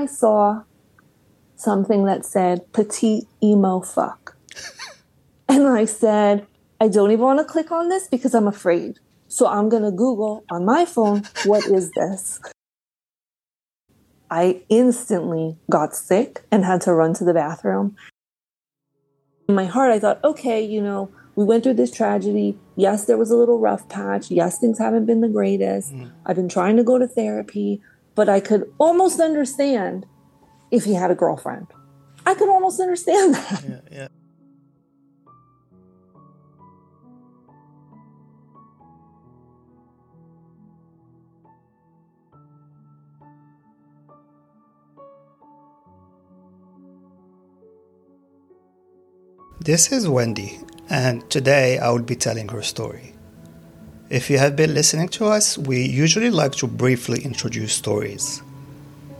I saw something that said petite emo fuck. and I said, I don't even want to click on this because I'm afraid. So I'm going to Google on my phone, what is this? I instantly got sick and had to run to the bathroom. In my heart, I thought, okay, you know, we went through this tragedy. Yes, there was a little rough patch. Yes, things haven't been the greatest. Mm. I've been trying to go to therapy, but I could almost understand if he had a girlfriend. I could almost understand that. Yeah, yeah. This is Wendy, and today I will be telling her story. If you have been listening to us, we usually like to briefly introduce stories.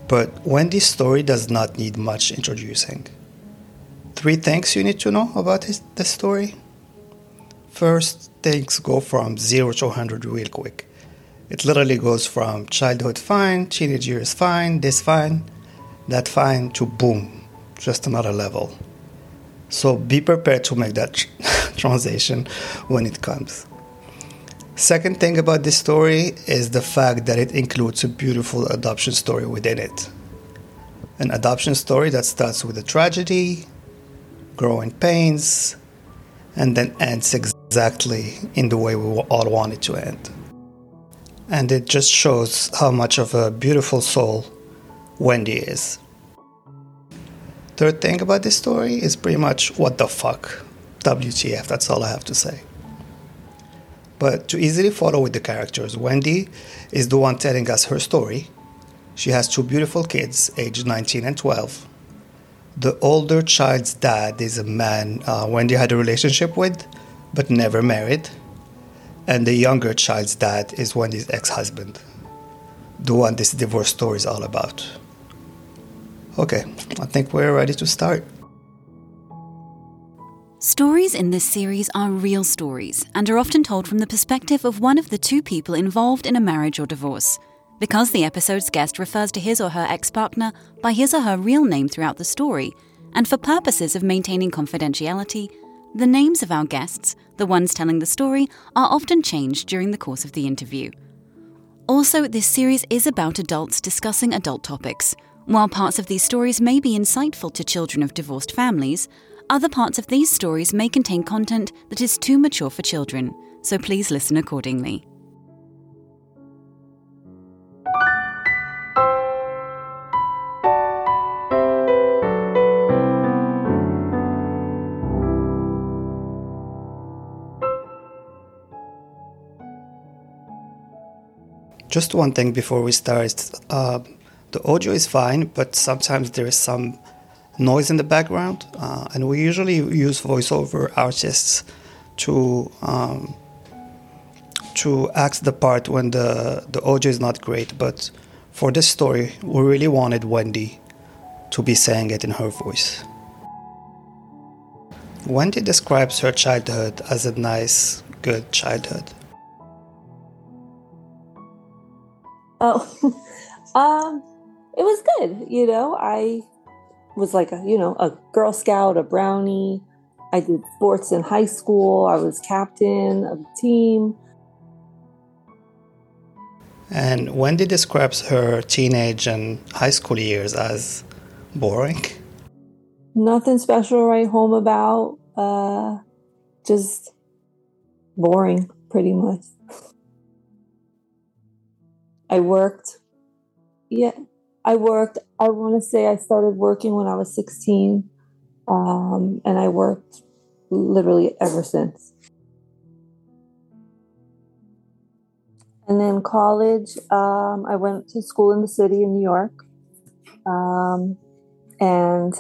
But Wendy's story does not need much introducing. Three things you need to know about the story. First, things go from 0 to 100 real quick. It literally goes from childhood fine, teenage years fine, this fine, that fine, to boom, just another level. So be prepared to make that transition when it comes. Second thing about this story is the fact that it includes a beautiful adoption story within it. An adoption story that starts with a tragedy, growing pains, and then ends exactly in the way we all want it to end. And it just shows how much of a beautiful soul Wendy is. Third thing about this story is pretty much what the fuck. WTF, that's all I have to say. But to easily follow with the characters, Wendy is the one telling us her story. She has two beautiful kids, aged 19 and 12. The older child's dad is a man uh, Wendy had a relationship with, but never married. And the younger child's dad is Wendy's ex husband, the one this divorce story is all about. Okay, I think we're ready to start. Stories in this series are real stories and are often told from the perspective of one of the two people involved in a marriage or divorce. Because the episode's guest refers to his or her ex partner by his or her real name throughout the story, and for purposes of maintaining confidentiality, the names of our guests, the ones telling the story, are often changed during the course of the interview. Also, this series is about adults discussing adult topics. While parts of these stories may be insightful to children of divorced families, other parts of these stories may contain content that is too mature for children, so please listen accordingly. Just one thing before we start. Uh, the audio is fine, but sometimes there is some noise in the background, uh, and we usually use voiceover artists to um, to act the part when the the audio is not great. But for this story, we really wanted Wendy to be saying it in her voice. Wendy describes her childhood as a nice, good childhood. Oh, um, it was good. You know, I was like a, you know, a Girl Scout, a brownie. I did sports in high school. I was captain of the team. And Wendy describes her teenage and high school years as boring. Nothing special to write home about. Uh, just boring, pretty much. I worked. Yeah, I worked, I want to say I started working when I was 16, um, and I worked literally ever since. And then college, um, I went to school in the city in New York. Um, and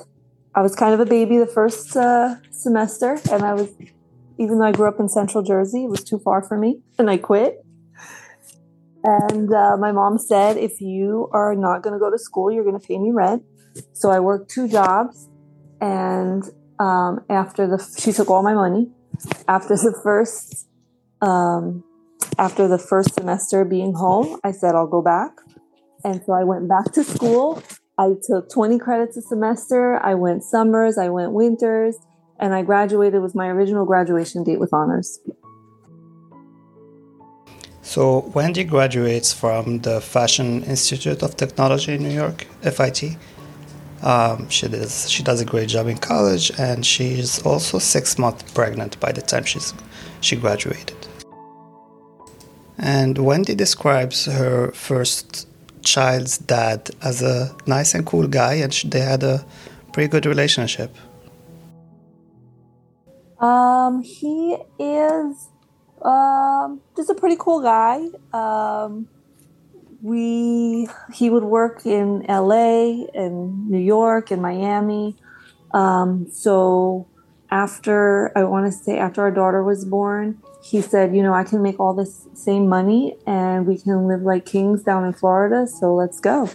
I was kind of a baby the first uh, semester. And I was, even though I grew up in central Jersey, it was too far for me. And I quit. And uh, my mom said, if you are not going to go to school, you're going to pay me rent. So I worked two jobs. And um, after the, she took all my money. After the first, um, after the first semester being home, I said, I'll go back. And so I went back to school. I took 20 credits a semester. I went summers, I went winters, and I graduated with my original graduation date with honors. So, Wendy graduates from the Fashion Institute of Technology in New York, FIT. Um, she does she does a great job in college, and she's also six months pregnant by the time she's she graduated. And Wendy describes her first child's dad as a nice and cool guy, and they had a pretty good relationship. Um, he is um just a pretty cool guy. Um, we he would work in LA and New York and Miami. Um, so after I want to say after our daughter was born, he said, you know, I can make all this same money and we can live like kings down in Florida. So let's go.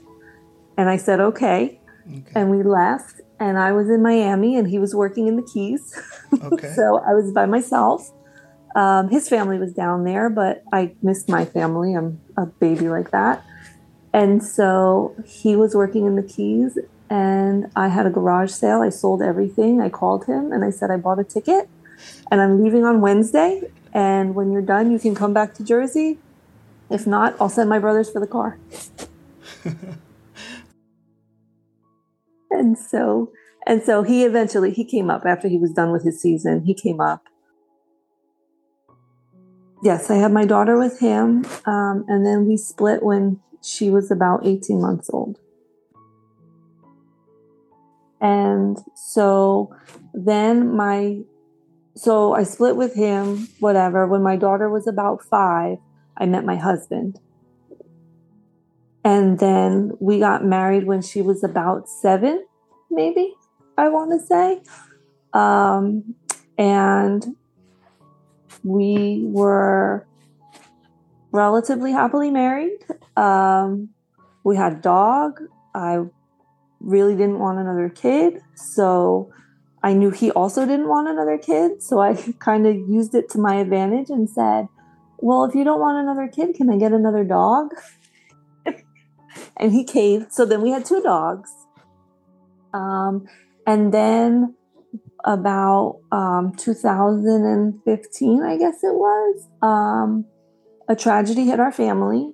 And I said, okay. okay. And we left. And I was in Miami and he was working in the Keys. Okay. so I was by myself. Um, his family was down there, but I missed my family. I'm a baby like that. And so he was working in the Keys and I had a garage sale. I sold everything. I called him and I said, I bought a ticket and I'm leaving on Wednesday and when you're done, you can come back to Jersey. If not, I'll send my brothers for the car. and so and so he eventually he came up after he was done with his season. He came up. Yes, I had my daughter with him, um, and then we split when she was about 18 months old. And so then my so I split with him, whatever. When my daughter was about five, I met my husband. And then we got married when she was about seven, maybe, I want to say. Um, and we were relatively happily married. Um, we had dog. I really didn't want another kid. So I knew he also didn't want another kid. So I kind of used it to my advantage and said, Well, if you don't want another kid, can I get another dog? and he caved. So then we had two dogs. Um, and then about um, 2015, I guess it was, um, a tragedy hit our family.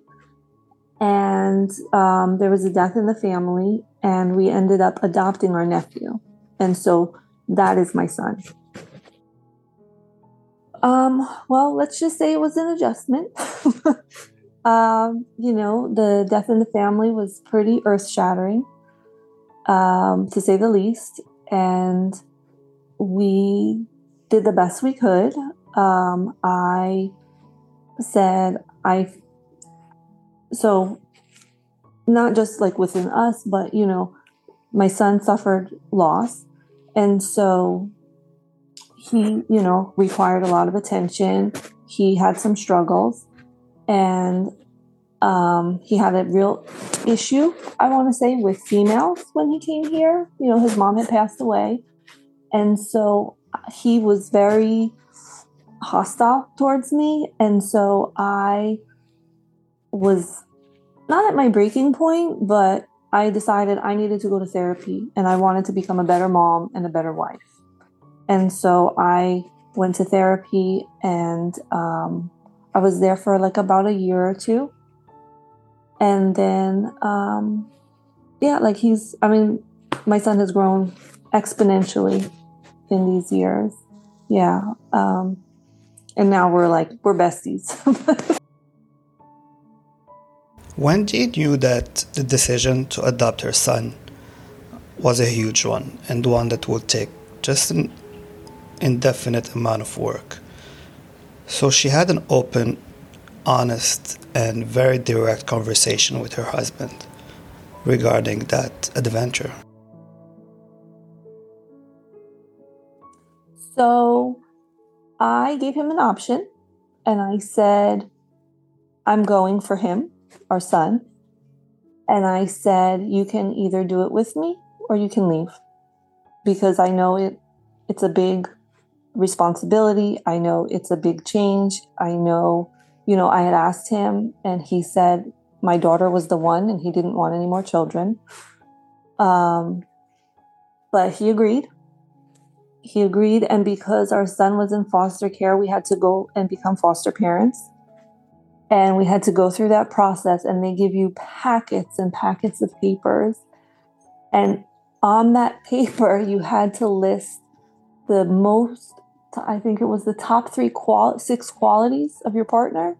And um, there was a death in the family, and we ended up adopting our nephew. And so that is my son. Um, well, let's just say it was an adjustment. um, you know, the death in the family was pretty earth shattering, um, to say the least. And we did the best we could. Um, I said, I, so not just like within us, but, you know, my son suffered loss and so he, you know, required a lot of attention. He had some struggles and um, he had a real issue, I want to say, with females when he came here. You know, his mom had passed away. And so he was very hostile towards me. And so I was not at my breaking point, but I decided I needed to go to therapy and I wanted to become a better mom and a better wife. And so I went to therapy and um, I was there for like about a year or two. And then, um, yeah, like he's, I mean, my son has grown exponentially in these years. Yeah. Um, and now we're like, we're besties. Wendy knew that the decision to adopt her son was a huge one and one that would take just an indefinite amount of work. So she had an open, honest, and very direct conversation with her husband regarding that adventure. So I gave him an option and I said, I'm going for him our son. And I said, You can either do it with me or you can leave. Because I know it it's a big responsibility. I know it's a big change. I know, you know, I had asked him and he said my daughter was the one and he didn't want any more children. Um, but he agreed. He agreed. And because our son was in foster care, we had to go and become foster parents. And we had to go through that process, and they give you packets and packets of papers. And on that paper, you had to list the most, I think it was the top three, qual- six qualities of your partner.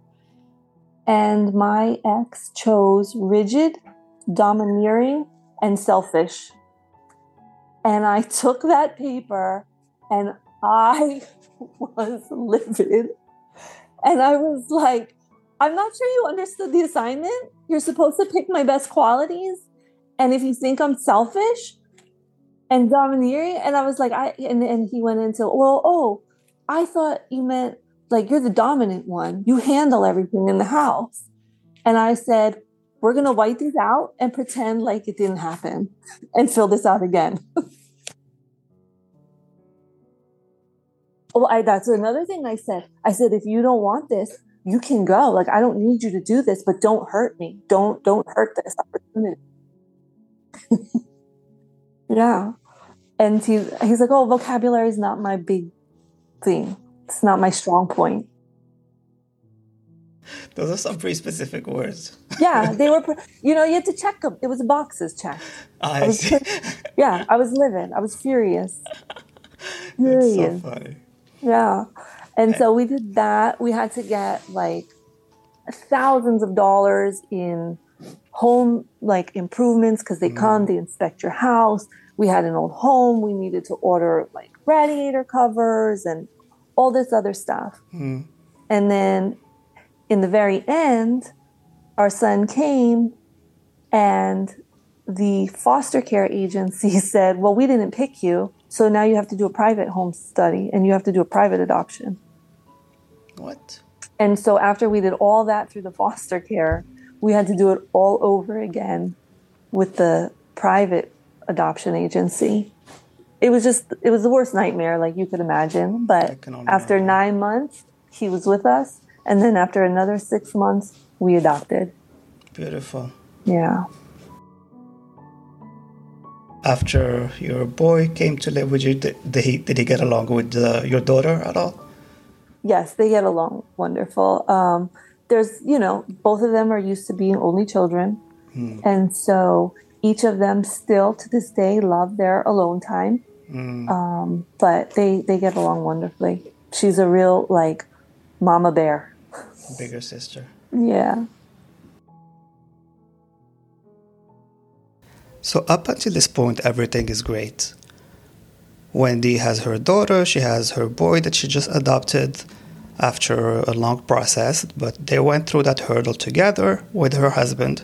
And my ex chose rigid, domineering, and selfish. And I took that paper and I was livid. And I was like, I'm not sure you understood the assignment. You're supposed to pick my best qualities. And if you think I'm selfish and domineering, and I was like, I and, and he went into, well, oh, I thought you meant like you're the dominant one. You handle everything in the house. And I said, we're gonna wipe these out and pretend like it didn't happen and fill this out again. well, I, that's another thing I said. I said, if you don't want this, you can go. Like, I don't need you to do this, but don't hurt me. Don't don't hurt this opportunity. yeah. And he, he's like, oh, vocabulary is not my big thing. It's not my strong point. Those are some pretty specific words. yeah, they were, you know, you had to check them. It was boxes checked. I, I see. yeah, I was livid. I was furious. Furious. so funny. Yeah. And so we did that. We had to get like thousands of dollars in home like improvements because they mm. come, they inspect your house. We had an old home. We needed to order like radiator covers and all this other stuff. Mm. And then in the very end, our son came and the foster care agency said, Well, we didn't pick you. So now you have to do a private home study and you have to do a private adoption. What? And so after we did all that through the foster care, we had to do it all over again with the private adoption agency. It was just, it was the worst nightmare, like you could imagine. But after imagine. nine months, he was with us. And then after another six months, we adopted. Beautiful. Yeah after your boy came to live with you, did, did he did he get along with uh, your daughter at all? Yes, they get along wonderful. Um, there's, you know, both of them are used to being only children, hmm. and so each of them still to this day love their alone time. Hmm. Um, but they they get along wonderfully. She's a real like mama bear. Bigger sister. Yeah. So, up until this point, everything is great. Wendy has her daughter, she has her boy that she just adopted after a long process, but they went through that hurdle together with her husband,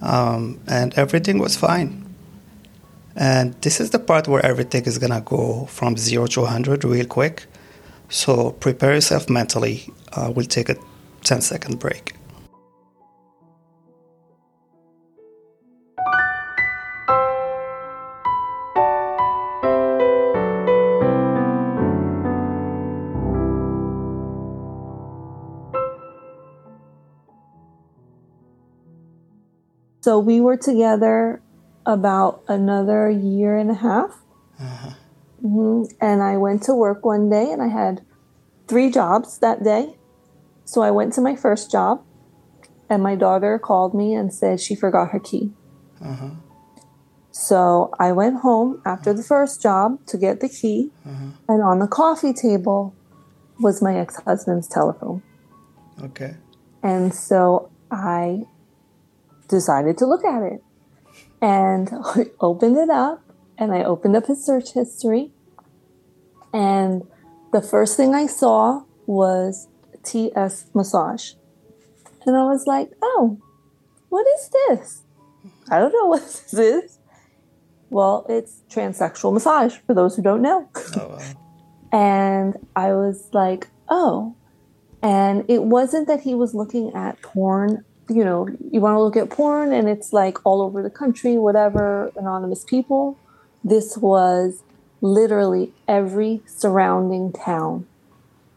um, and everything was fine. And this is the part where everything is gonna go from zero to 100 real quick. So prepare yourself mentally. Uh, we'll take a 10 second break. So we were together about another year and a half. Uh-huh. Mm-hmm. And I went to work one day and I had three jobs that day. So I went to my first job and my daughter called me and said she forgot her key. Uh-huh. So I went home after the first job to get the key, uh-huh. and on the coffee table was my ex husband's telephone. Okay. And so I decided to look at it and I opened it up and I opened up his search history. And the first thing I saw was TS massage. And I was like, oh, what is this? I don't know what this is. Well, it's transsexual massage for those who don't know. Oh, wow. and I was like, oh. And it wasn't that he was looking at porn you know, you want to look at porn and it's like all over the country, whatever, anonymous people. This was literally every surrounding town.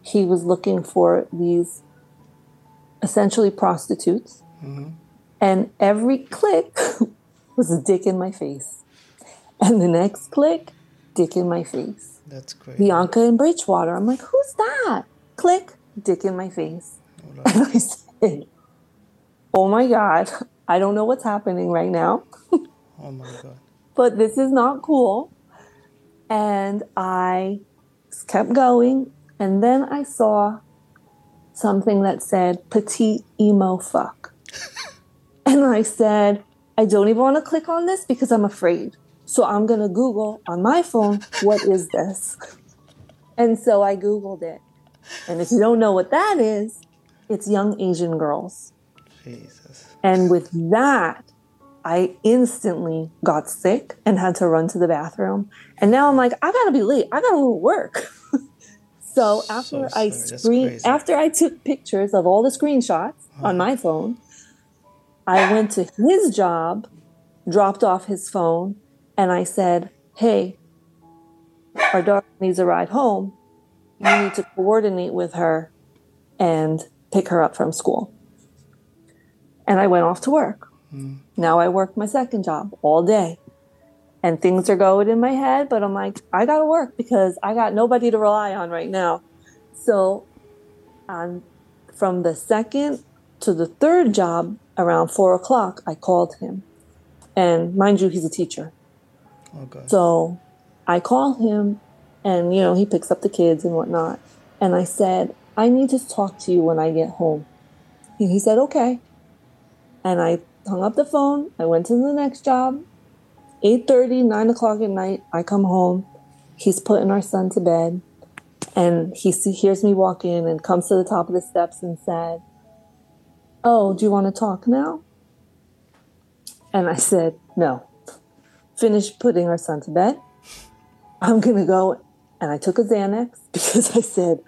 He was looking for these essentially prostitutes. Mm-hmm. And every click was a dick in my face. And the next click, dick in my face. That's great. Bianca in Bridgewater. I'm like, who's that? Click, dick in my face. And I said, oh my God, I don't know what's happening right now, Oh my god. but this is not cool. And I kept going. And then I saw something that said petite emo fuck. and I said, I don't even want to click on this because I'm afraid. So I'm going to Google on my phone, what is this? And so I Googled it. And if you don't know what that is, it's young Asian girls. Jesus. And with that, I instantly got sick and had to run to the bathroom. And now I'm like, I gotta be late. I gotta go to work. so after I screen after I took pictures of all the screenshots on my phone, I went to his job, dropped off his phone, and I said, Hey, our daughter needs a ride home. You need to coordinate with her and pick her up from school. And I went off to work. Now I work my second job all day. And things are going in my head, but I'm like, I gotta work because I got nobody to rely on right now. So um, from the second to the third job around four o'clock, I called him. And mind you, he's a teacher. God. So I call him and, you know, he picks up the kids and whatnot. And I said, I need to talk to you when I get home. And he said, okay. And I hung up the phone. I went to the next job. 8.30, 9 o'clock at night, I come home. He's putting our son to bed. And he see, hears me walk in and comes to the top of the steps and said, oh, do you want to talk now? And I said, no Finish putting our son to bed. I'm gonna go, and I took a Xanax because I said,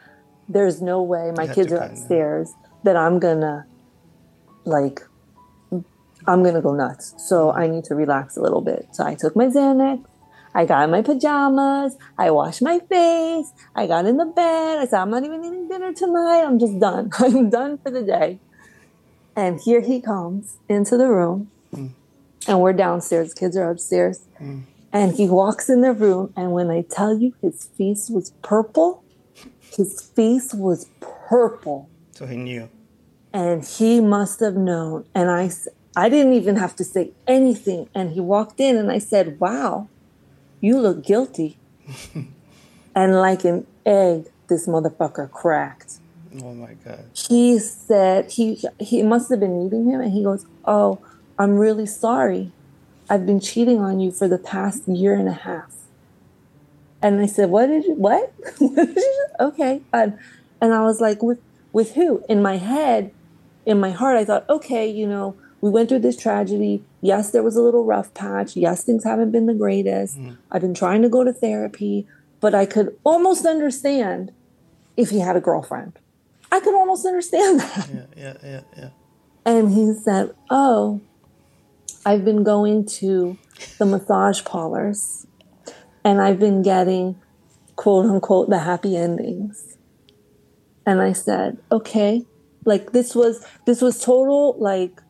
"There's no way my kids are upstairs that I'm gonna, like, I'm gonna go nuts. So I need to relax a little bit." So I took my Xanax. I got in my pajamas. I washed my face. I got in the bed. I said, "I'm not even eating dinner tonight. I'm just done. I'm done for the day." And here he comes into the room mm. and we're downstairs. Kids are upstairs. Mm. And he walks in the room, and when I tell you his face was purple, his face was purple, So he knew. and he must have known. And I, I didn't even have to say anything. And he walked in, and I said, "Wow, you look guilty." and like an egg, this motherfucker cracked Oh my god. he said he he must have been meeting him and he goes oh i'm really sorry i've been cheating on you for the past year and a half and i said what did you what, What did you- okay and, and i was like with with who in my head in my heart i thought okay you know we went through this tragedy yes there was a little rough patch yes things haven't been the greatest mm-hmm. i've been trying to go to therapy but i could almost understand if he had a girlfriend I could almost understand that. Yeah, yeah, yeah, yeah. And he said, Oh, I've been going to the massage parlors and I've been getting quote unquote the happy endings. And I said, Okay. Like this was this was total like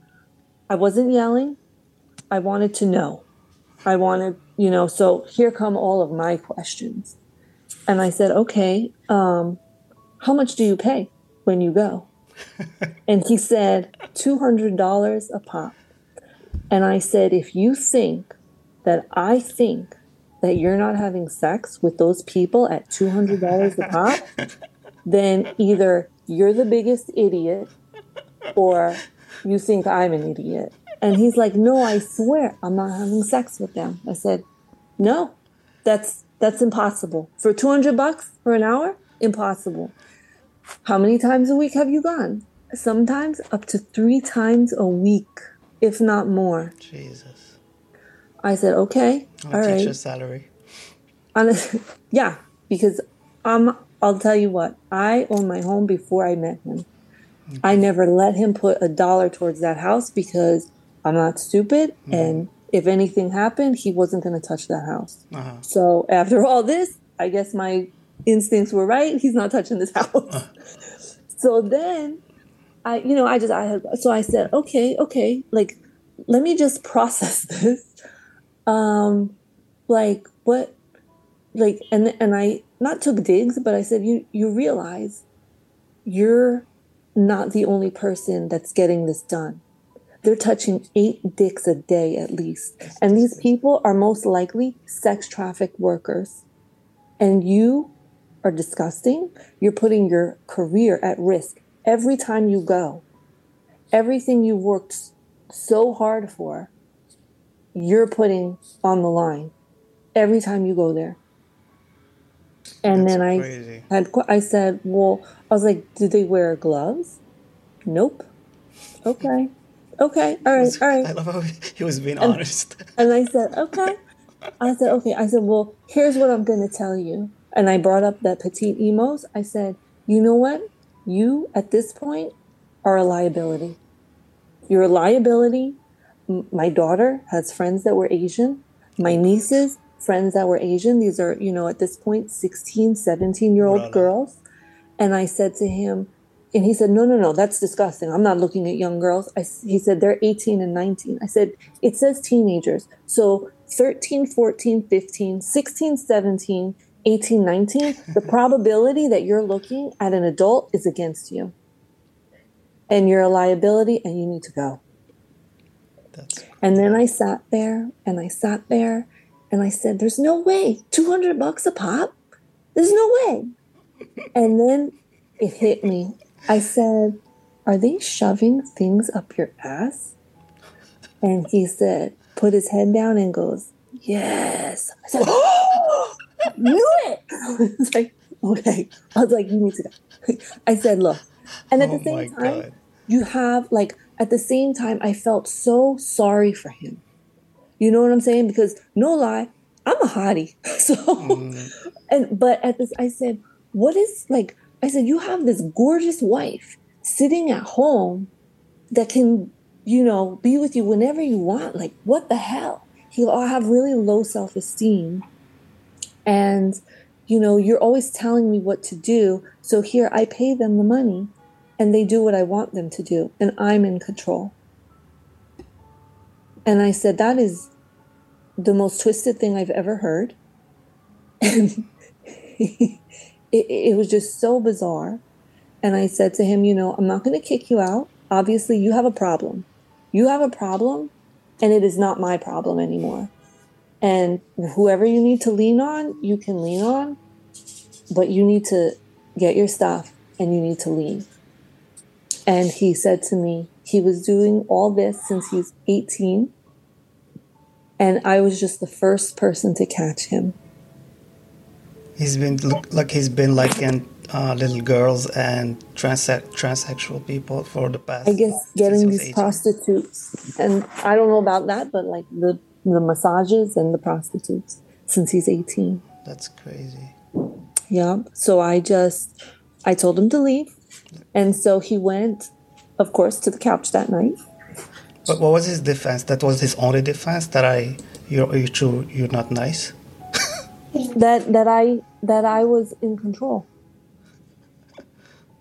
I wasn't yelling. I wanted to know. I wanted, you know, so here come all of my questions. And I said, Okay, um, how much do you pay when you go? And he said, $200 a pop. And I said, if you think that I think that you're not having sex with those people at $200 a pop, then either you're the biggest idiot or you think I'm an idiot. And he's like, no, I swear I'm not having sex with them. I said, no, that's that's impossible. For 200 bucks for an hour? Impossible. How many times a week have you gone? Sometimes up to three times a week, if not more. Jesus. I said, okay, I'm all right. teacher's salary. Honest, yeah, because um, I'll tell you what, I owned my home before I met him. I never let him put a dollar towards that house because I'm not stupid. And if anything happened, he wasn't going to touch that house. Uh-huh. So after all this, I guess my instincts were right. He's not touching this house. so then I, you know, I just, I had, so I said, okay, okay, like, let me just process this. Um, like what like and and I not took digs, but I said you you realize you're not the only person that's getting this done. They're touching eight dicks a day at least. And these people are most likely sex trafficked workers. And you are disgusting. You're putting your career at risk every time you go. Everything you worked so hard for, you're putting on the line every time you go there. And That's then crazy. I had I said, "Well, I was like, did they wear gloves?" Nope. Okay. Okay. All right. All I love how he was being honest. And I said, "Okay." I said, "Okay." I said, "Well, here's what I'm going to tell you." And I brought up that petite emos. I said, "You know what? You at this point are a liability. You're a liability. M- My daughter has friends that were Asian. My nieces, friends that were Asian. These are, you know, at this point, 16, 17 year old girls. And I said to him, and he said, no, no, no, that's disgusting. I'm not looking at young girls. I, he said, they're 18 and 19. I said, it says teenagers. So 13, 14, 15, 16, 17, 18, 19, the probability that you're looking at an adult is against you. And you're a liability and you need to go. That's And then I sat there and I sat there and I said, There's no way. 200 bucks a pop? There's no way. And then it hit me. I said, Are they shoving things up your ass? And he said, Put his head down and goes, Yes. I said, Oh, knew it. I was like, Okay. I was like, You need to go. I said, Look. And at oh the same time, god. you have like at the same time i felt so sorry for him you know what i'm saying? Because no lie i'm a hottie. So Mm, and but at this i said what is like i said you have this gorgeous wife sitting at home that can you know be with you whenever you want. Like what the hell? He'll have really low self-esteem. And you know you're always telling me what to do. So here i pay them the money and they do what I want them to do, and I'm in control. And I said, That is the most twisted thing I've ever heard. It, it was just so bizarre. And I said to him, You know, I'm not going to kick you out. Obviously, you have a problem. You have a problem, and it is not my problem anymore. And whoever you need to lean on, you can lean on, but you need to get your stuff and you need to leave. And he said to me, he was doing all this since he's 18. And I was just the first person to catch him. He's been look, like he's been like in uh, little girls and trans transsexual people for the past. I guess getting these 18. prostitutes, and I don't know about that, but like the, the massages and the prostitutes since he's 18. That's crazy. Yeah. So I just, I told him to leave. And so he went, of course, to the couch that night. But what was his defense? That was his only defense. That I you're you true you're not nice. That that I that I was in control.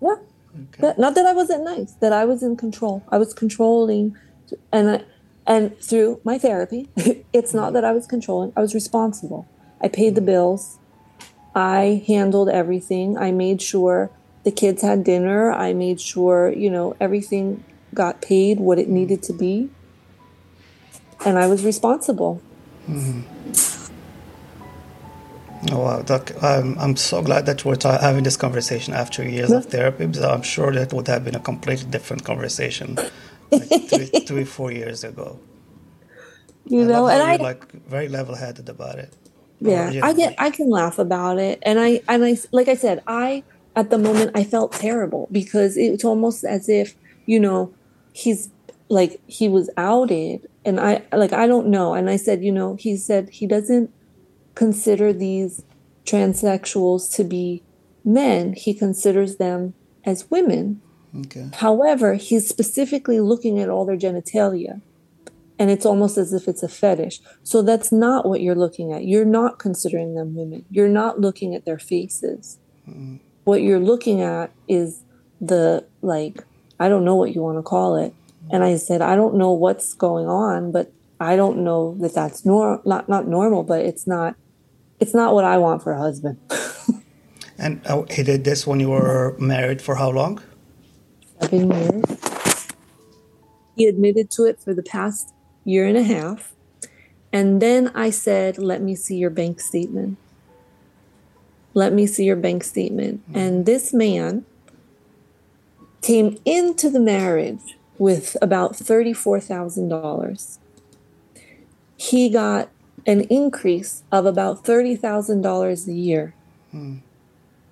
Yeah. Okay. That, not that I wasn't nice, that I was in control. I was controlling, and I, and through my therapy, it's not that I was controlling. I was responsible. I paid the mm-hmm. bills. I handled everything. I made sure the kids had dinner. I made sure you know everything got paid what it needed to be, and I was responsible. Mm-hmm. Oh wow, Doc, I'm I'm so glad that we're ta- having this conversation after years of therapy. Because I'm sure that would have been a completely different conversation, like three, three four years ago. You I know, and I like very level-headed about it. yeah i get i can laugh about it and i and i like i said i at the moment i felt terrible because it's almost as if you know he's like he was outed and i like i don't know and i said you know he said he doesn't consider these transsexuals to be men he considers them as women Okay. However, he's specifically looking at all their genitalia. And it's almost as if it's a fetish. So that's not what you're looking at. You're not considering them women. You're not looking at their faces. Mm. What you're looking at is the, like, I don't know what you want to call it. And I said, I don't know what's going on, but I don't know that that's nor not not normal, but it's not it's not what I want for a husband. and uh, he did this when you were married for how long? Seven years. He admitted to it for the past year and a half. And then I said, Let me see your bank statement. Let me see your bank statement. Mm-hmm. And this man came into the marriage with about $34,000. He got an increase of about $30,000 a year. Hmm.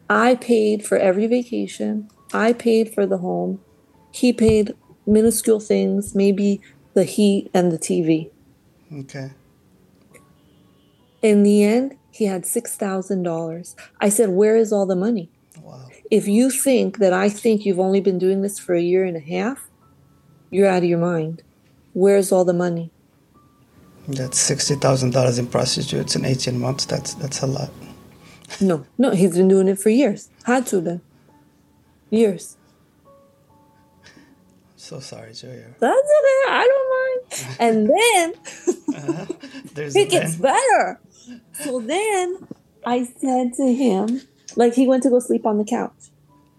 I paid for every vacation. I paid for the home. He paid minuscule things, maybe the heat and the TV. Okay. In the end, he had $6,000. I said, Where is all the money? If you think that I think you've only been doing this for a year and a half, you're out of your mind. Where's all the money? That's sixty thousand dollars in prostitutes in eighteen months. That's that's a lot. No, no, he's been doing it for years. Had to then. Years. I'm so sorry, Julia. That's okay. I don't mind. And then uh, it gets better. So then I said to him, like he went to go sleep on the couch,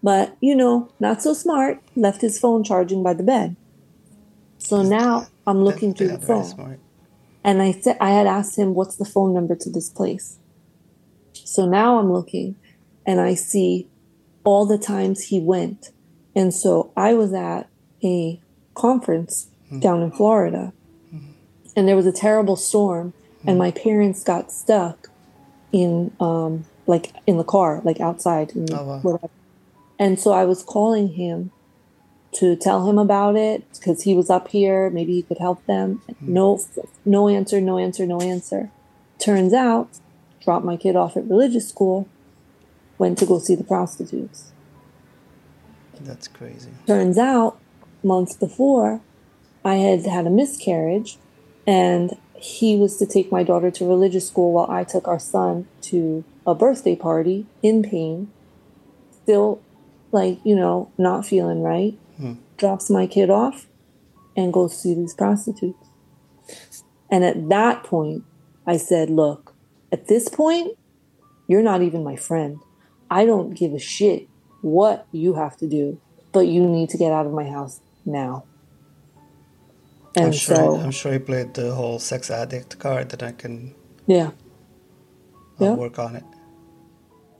but you know, not so smart. Left his phone charging by the bed. So now I'm looking through the phone. And I said I had asked him what's the phone number to this place. So now I'm looking and I see all the times he went. And so I was at a conference mm-hmm. down in Florida mm-hmm. and there was a terrible storm and my parents got stuck in um like in the car, like outside oh, wow. And so I was calling him to tell him about it because he was up here. Maybe he could help them. Mm-hmm. No, no answer, no answer, no answer. Turns out, dropped my kid off at religious school, went to go see the prostitutes. That's crazy. Turns out, months before, I had had a miscarriage, and he was to take my daughter to religious school while I took our son to a birthday party in pain, still like, you know, not feeling right hmm. drops my kid off, and goes see these prostitutes. And at that point, I said, Look, at this point, you're not even my friend. I don't give a shit what you have to do, but you need to get out of my house now. And I'm sure, so, I'm sure he played the whole sex addict card that I can yeah, yeah. work on it.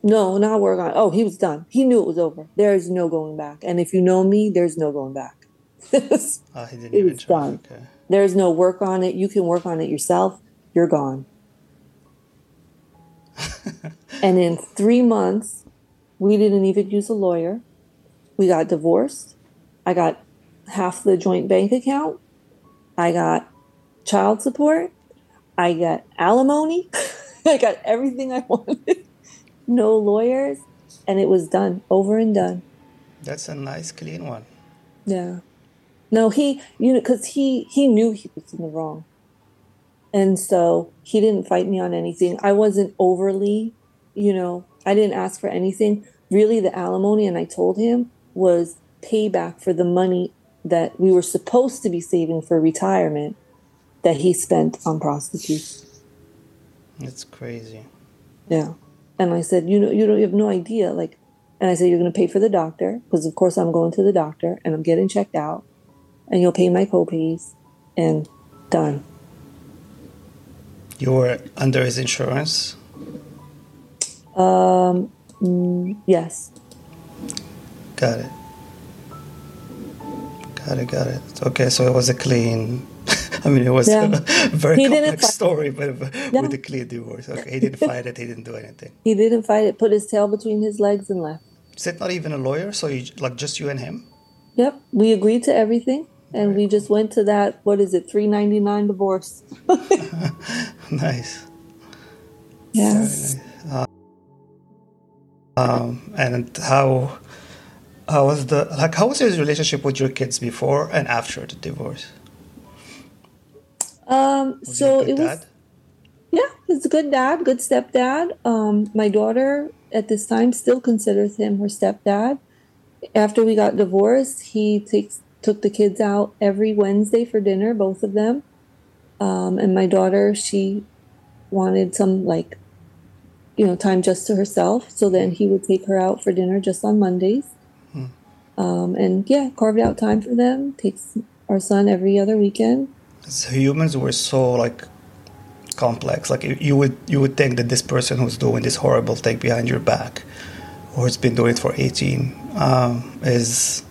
No, not work on. Oh, he was done. He knew it was over. There is no going back. And if you know me, there's no going back. oh, he didn't it was done. Okay. There's no work on it. You can work on it yourself. You're gone. and in three months, we didn't even use a lawyer. We got divorced. I got half the joint bank account. I got child support. I got alimony. I got everything I wanted no lawyers, and it was done over and done. That's a nice, clean one. Yeah. No, he, you know, because he he knew he was in the wrong, and so he didn't fight me on anything. I wasn't overly, you know, I didn't ask for anything. Really, the alimony, and I told him was payback for the money that we were supposed to be saving for retirement that he spent on prostitution. That's crazy. Yeah. And I said, you know, you don't you have no idea. Like, and I said, you're going to pay for the doctor because of course I'm going to the doctor and I'm getting checked out, and you'll pay my copays, and done. You were under his insurance. Um. Yes. Got it. Got it. Got it. Okay, so it was a clean I mean, it was yeah. a very he complex story, but yeah. with a clear divorce. Okay, he didn't fight it. He didn't do anything. He didn't fight it. Put his tail between his legs and left. Is it not even a lawyer? So you like just you and him? Yep, we agreed to everything, and right. we just went to that. What is it? Three ninety nine divorce. nice. Yes. Nice. Uh, um, and how how was the like how was his relationship with your kids before and after the divorce? Um, was so it was. Dad? Yeah, he's a good dad, good stepdad. Um, my daughter at this time still considers him her stepdad. After we got divorced, he takes took the kids out every Wednesday for dinner, both of them. Um, and my daughter, she wanted some like, you know, time just to herself. So then he would take her out for dinner just on Mondays. Um, and yeah, carved out time for them. Takes our son every other weekend. Humans were so like complex. Like you- you would you would think that this person who's doing this horrible thing behind your back, or has been doing it for eighteen, um, is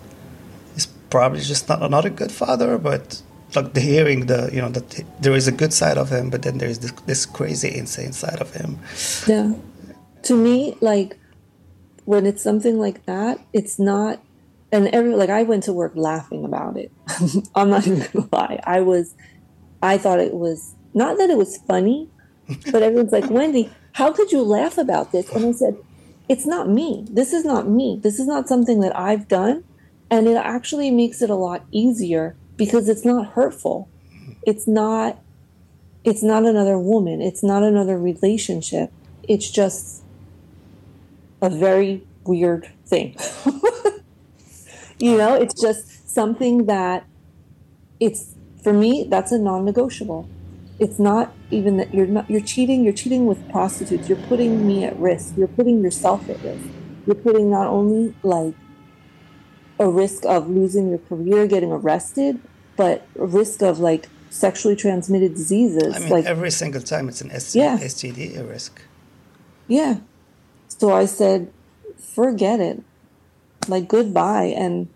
is probably just not not a good father. But like the hearing the you know that there is a good side of him, but then there is this, this crazy insane side of him. Yeah. To me, like when it's something like that, it's not and every like I went to work laughing about it. I'm not even gonna lie. I was I thought it was not that it was funny, but everyone's like, Wendy, how could you laugh about this? And I said, It's not me. This is not me. This is not something that I've done. And it actually makes it a lot easier because it's not hurtful. It's not it's not another woman. It's not another relationship. It's just a very weird thing. you know, it's just something that it's for me that's a non-negotiable. It's not even that you're not you're cheating, you're cheating with prostitutes. You're putting me at risk. You're putting yourself at risk. You're putting not only like a risk of losing your career, getting arrested, but a risk of like sexually transmitted diseases. I mean, like every single time it's an STD, Yeah. STD risk. Yeah. So I said, forget it. Like, goodbye. And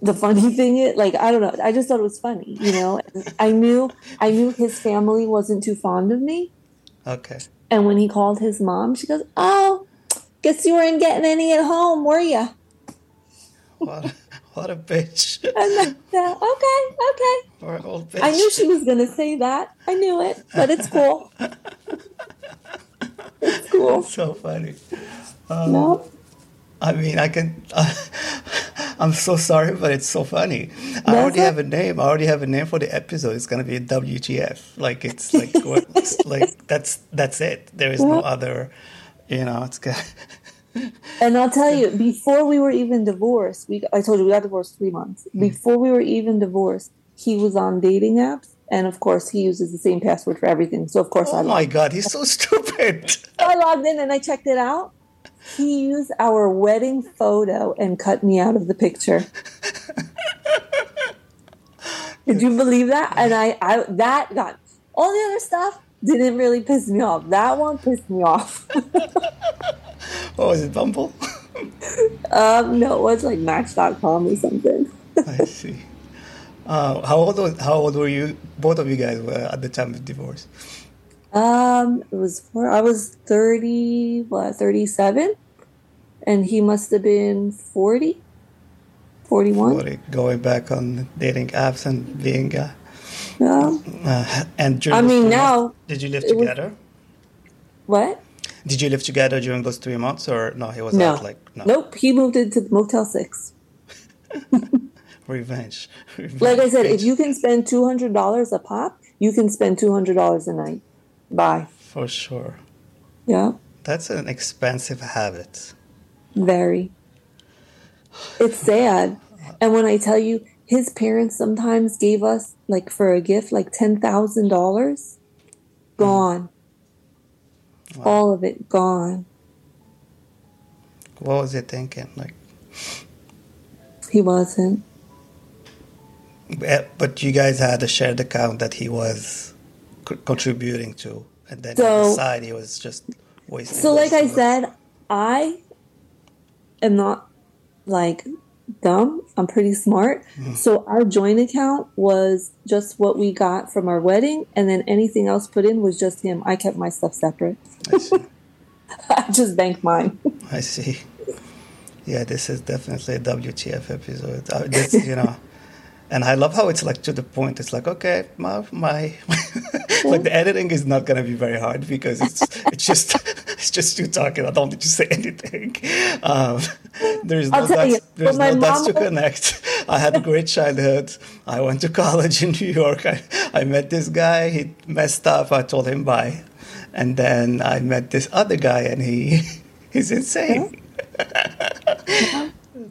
the funny thing is, like, I don't know. I just thought it was funny, you know? And I knew, I knew his family wasn't too fond of me. Okay. And when he called his mom, she goes, Oh, guess you weren't getting any at home, were you? What a, what a bitch. And said, Okay, okay. Or old bitch. I knew she was to say that. I knew it, but it's cool. it's cool. so funny. Um, no. I mean, I can. I'm so sorry, but it's so funny. I already it? have a name. I already have a name for the episode. It's gonna be WTF. Like it's like what, like that's that's it. There is no other. You know, it's good. And I'll tell you, before we were even divorced, we I told you we got divorced three months. Mm. Before we were even divorced, he was on dating apps, and of course, he uses the same password for everything. So of course, I Oh my god, he's so stupid. I logged in and I checked it out. He used our wedding photo and cut me out of the picture. Did you believe that? And I, I that got all the other stuff didn't really piss me off. That one pissed me off. Oh, is it Bumble? um, no, it was like Match.com or something. I see. Uh, how old was, how old were you? Both of you guys were at the time of divorce. Um, it was four, I was thirty, what, thirty-seven, and he must have been 40, 41. What, going back on dating apps and being. Uh, Yeah. uh, and during I mean, now did you live it was- together? What? Did you live together during those three months, or no? He was No. out like no Nope. He moved into Motel Six. revenge. revenge. Like I said, if you can spend two hundred dollars a pop, you can spend two hundred dollars a night. Bye. for sure, Yeah. that's an expensive habit. Very. It's sad. And when I tell you, his parents sometimes gave us, like, for a gift, like $10,000. Gone. All of it gone. What was he thinking? Like, He wasn't. but you guys had a shared account that he was c- contributing to, and then So- he was just wasting. So, like I said, I am not like dumb. I'm pretty smart. So, our joint account was just what we got from our wedding, and then anything else put in was just him. I kept my stuff separate. I see. I just banked mine. I see. Yeah, this is definitely a WTF episode. Uh, this, you know, and I love how it's like to the point. It's like, okay, my my, like the editing is not gonna be very hard because it's it's just it's just you talking. I don't need to say anything. Um, there's no I'll dots, you, there's no dots to connect. I had a great childhood. I went to college in New York. I, I met this guy. He messed up. I told him bye, and then I met this other guy, and he he's insane.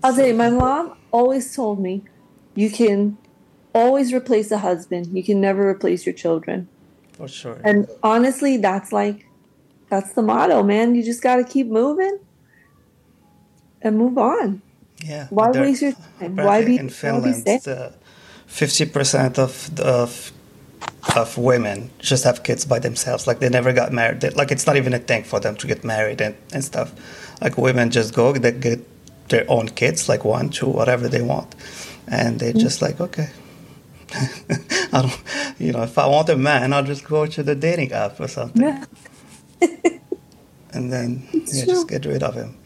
I'll tell you, my mom always told me, you can always replace a husband. You can never replace your children. For sure. And honestly, that's like that's the motto, man. You just got to keep moving and move on. Yeah. Why there- waste your time? Why be in Finland? Fifty percent of the- of of women just have kids by themselves. Like they never got married. They- like it's not even a thing for them to get married and, and stuff. Like women just go, they get their own kids, like one, two, whatever they want, and they mm-hmm. just like okay. I don't, you know, if I want a man, I'll just go to the dating app or something, Yeah. and then It's yeah, true. just get rid of him.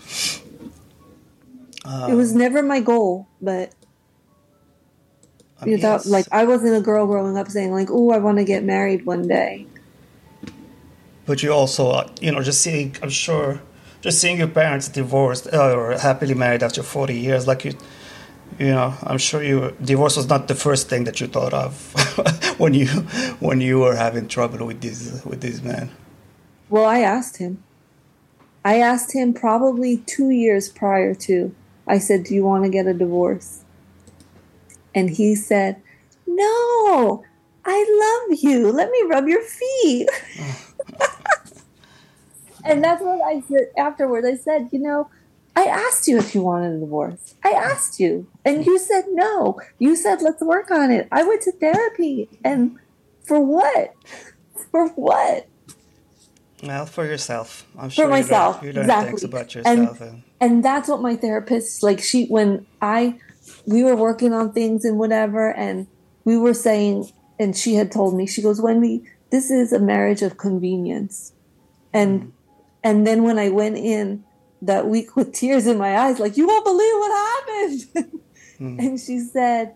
it was never my goal, but I mean, without like I wasn't a girl growing up saying like, "Oh, I want to get married one day." But you also, uh, you know, just seeing, I'm sure, just seeing your parents divorced uh, or happily married after 40 years, like you, you know, I'm sure you, divorce was not the first thing that you thought of when you, when you were having trouble with this with this man. Well, I asked him. I asked him probably two years prior to. I said, Do you want to get a divorce? And he said, No, I love you. Let me rub your feet. and that's what I said afterwards. I said, You know, I asked you if you wanted a divorce. I asked you. And you said no. You said, Let's work on it. I went to therapy. And for what? For what? Well, for yourself, I'm sure for you learn- myself you learn, exactly about and yourself. And, and that's what my therapist like she when i we were working on things and whatever and we were saying and she had told me she goes wendy this is a marriage of convenience and mm-hmm. and then when i went in that week with tears in my eyes like you won't believe what happened. And she said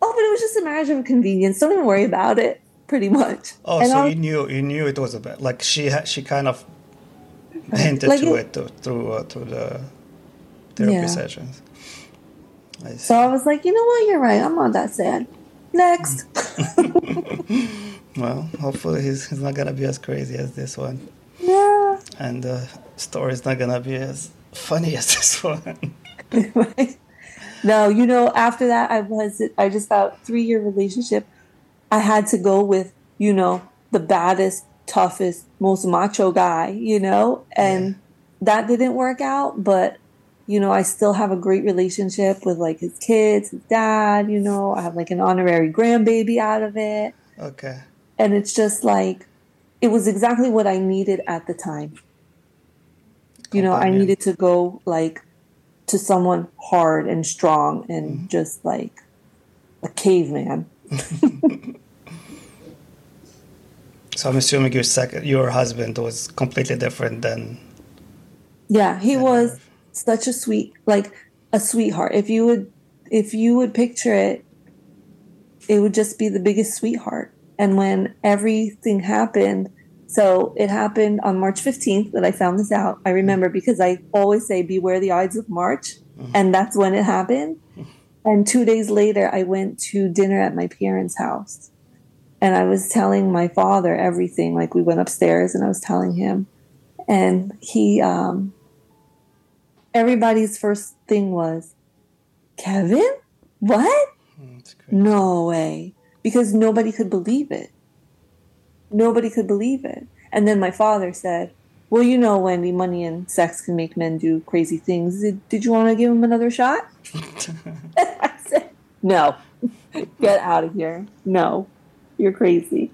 oh but it was just a marriage of convenience. Don't even worry about it pretty much. Oh, and so I was- you knew, you knew it was a bad, like she, ha- she kind of hinted Like to it- it, through, uh, through the therapy Yeah. sessions. I so i was like you know what? You're right. I'm not that sad next. Well, hopefully he's, he's not gonna be as crazy as this one, yeah. And the story's not gonna be as funny as this one. No, you know, after that, I was, I just felt three year relationship. I had to go with, you know, the baddest, toughest, most macho guy, you know, and that didn't work out. But, you know, I still have a great relationship with like his kids, his dad, you know, I have like an honorary grandbaby out of it. Okay. And it's just like, it was exactly what I needed at the time. You know, I needed to go like to someone hard and strong and mm-hmm. just like a caveman. So I'm assuming your second, your husband was completely different than. Yeah, he was such a sweet, like a sweetheart. If you would, if you would picture it, it would just be the biggest sweetheart. And when everything happened, so it happened on March 15th that I found this out. I remember because I always say, beware the Ides of March. And that's when it happened. And two days later, I went to dinner at my parents' house. And I was telling my father everything. Like we went upstairs and I was telling him. And he, um, everybody's first thing was, Kevin? What? Hmm. No way. Because nobody could believe it. Nobody could believe it. And then my father said, Well, you know, Wendy, money and sex can make men do crazy things. Did, did you want to give him another shot? I said, No. Get out of here. No. You're crazy.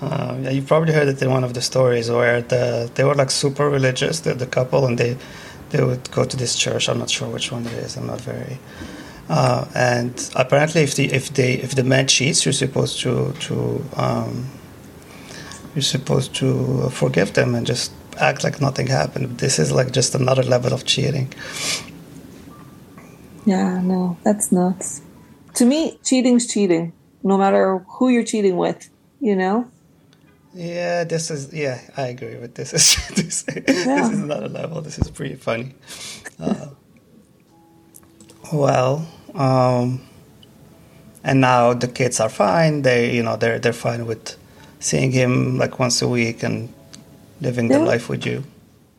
Uh, yeah, you probably heard it in one of the stories where the they were like super religious, the, the couple, and they they would go to this church. I'm not sure which one it is. I'm not very. Uh, and apparently, if the if they if the man cheats, you're supposed to to um, you're supposed to forgive them and just act like nothing happened. This is like just another level of cheating. Yeah, no, that's nuts. To me, cheating's cheating, no matter who you're cheating with, you know? Yeah, this is yeah, I agree with this. Is this, this is another level. This is pretty funny. Uh, well, um, and now the kids are fine. They you know they're they're fine with seeing him like once a week and living the life with you.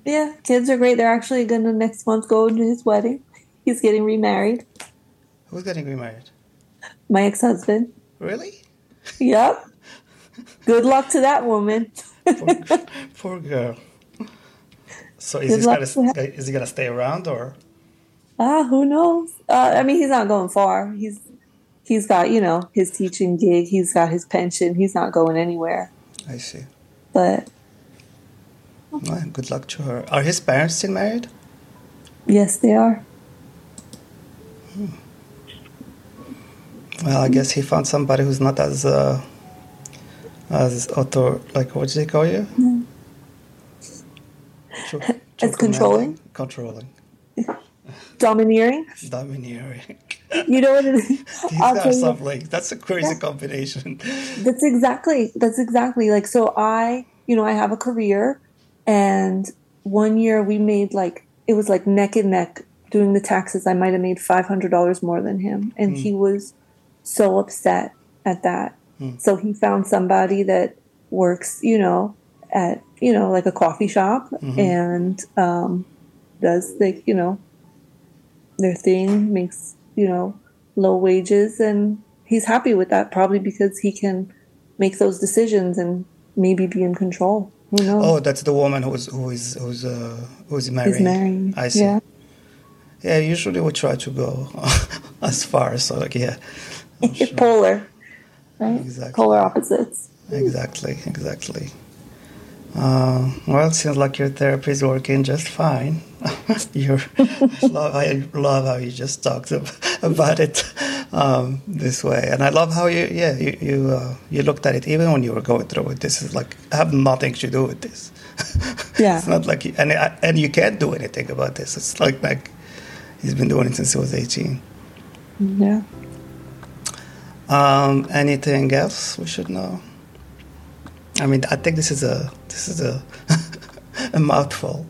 Yeah, kids are great. They're actually going to next month go to his wedding. He's getting remarried. Who's getting remarried? my ex-husband. Really? Yep. Good luck to that woman. Poor, poor girl. So is gonna, to is he gonna stay around or? Ah, who knows? Uh, I mean, he's not going far. He's he's got you know his teaching gig. He's got his pension. He's not going anywhere. I see. But Well, good luck to her. Are his parents still married? yes, they are. Well, I guess he found somebody who's not as uh, as author like what do they call you? Cho- As controlling? controlling, Domineering. domineering. You know what it is? These I'll are that's a crazy combination. That's exactly that's exactly like so I you know I have a career and one year we made like it was like neck and neck doing the taxes I might have made $500 more than him and he hmm. was so upset at that hmm. so he found somebody that works you know at you know like a coffee shop mm-hmm. and um does like you know their thing makes you know low wages and he's happy with that probably because he can make those decisions and maybe be in control who knows Oh, that's the woman who's who is who's uh who's married. he's married I see. yeah Yeah, usually we try to go as far. So like, yeah, sure. polar right Exactly. polar opposites exactly, exactly. Uh, well, it seems like your therapy is working just fine. You're, I love, I love how you just talked about it um, this way, and I love how you, yeah, you you, uh, you looked at it even when you were going through it. This is like I have nothing to do with this. Yeah. it's not like you, and I- and you can't do anything about this. It's like like he's been doing it since he was eighteen. yeah Um, anything else we should know? I mean, I think this is a this is a a mouthful.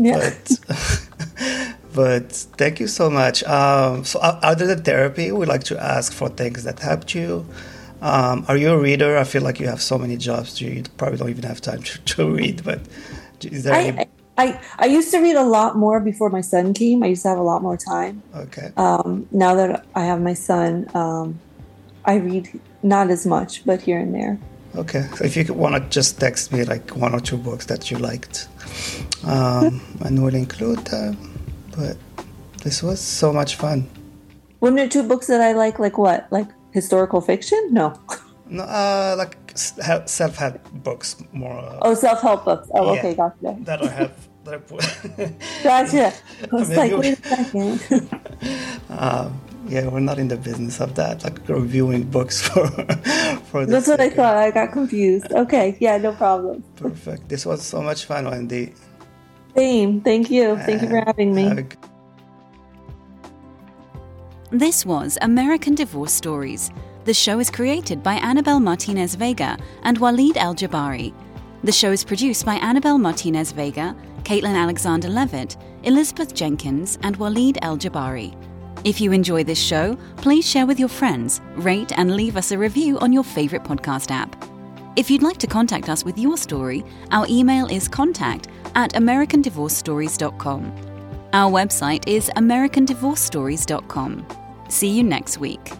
Yeah. But but thank you so much. Um, so other than therapy, we like to ask for things that helped you. Um, are you a reader? I feel like you have so many jobs. You probably don't even have time to, to read. But is there any? I, I I used to read a lot more before my son came I used to have a lot more time Okay. um, now that I have my son um, I read not as much but here and there Okay, so if you want to just text me like one or two books that you liked, um, and we'll include them. But this was so much fun. One or two books that I like, like what? Like historical fiction? No. No, uh, like self-help books more. Uh, Oh, self help books. Oh, Yeah. okay, gotcha. That I have. That I put. Gotcha. I was Maybe like, wait a second. um, yeah, we're not in the business of that, like reviewing books for for. That's what I thought. I got confused. Okay, yeah, no problem. Perfect. This was so much fun, Wendy. Same. Thank you. Thank you for uh, having me. Have a g- This was American Divorce Stories. The show is created by Annabelle Martinez Vega and Walid El Jabari. The show is produced by Annabelle Martinez Vega, Caitlin Alexander Levitt, Elizabeth Jenkins, and Walid El Jabari. If you enjoy this show, please share with your friends, rate, and leave us a review on your favorite podcast app. If you'd like to contact us with your story, our email is contact at AmericanDivorceStories.com. Our website is AmericanDivorceStories.com. See you next week.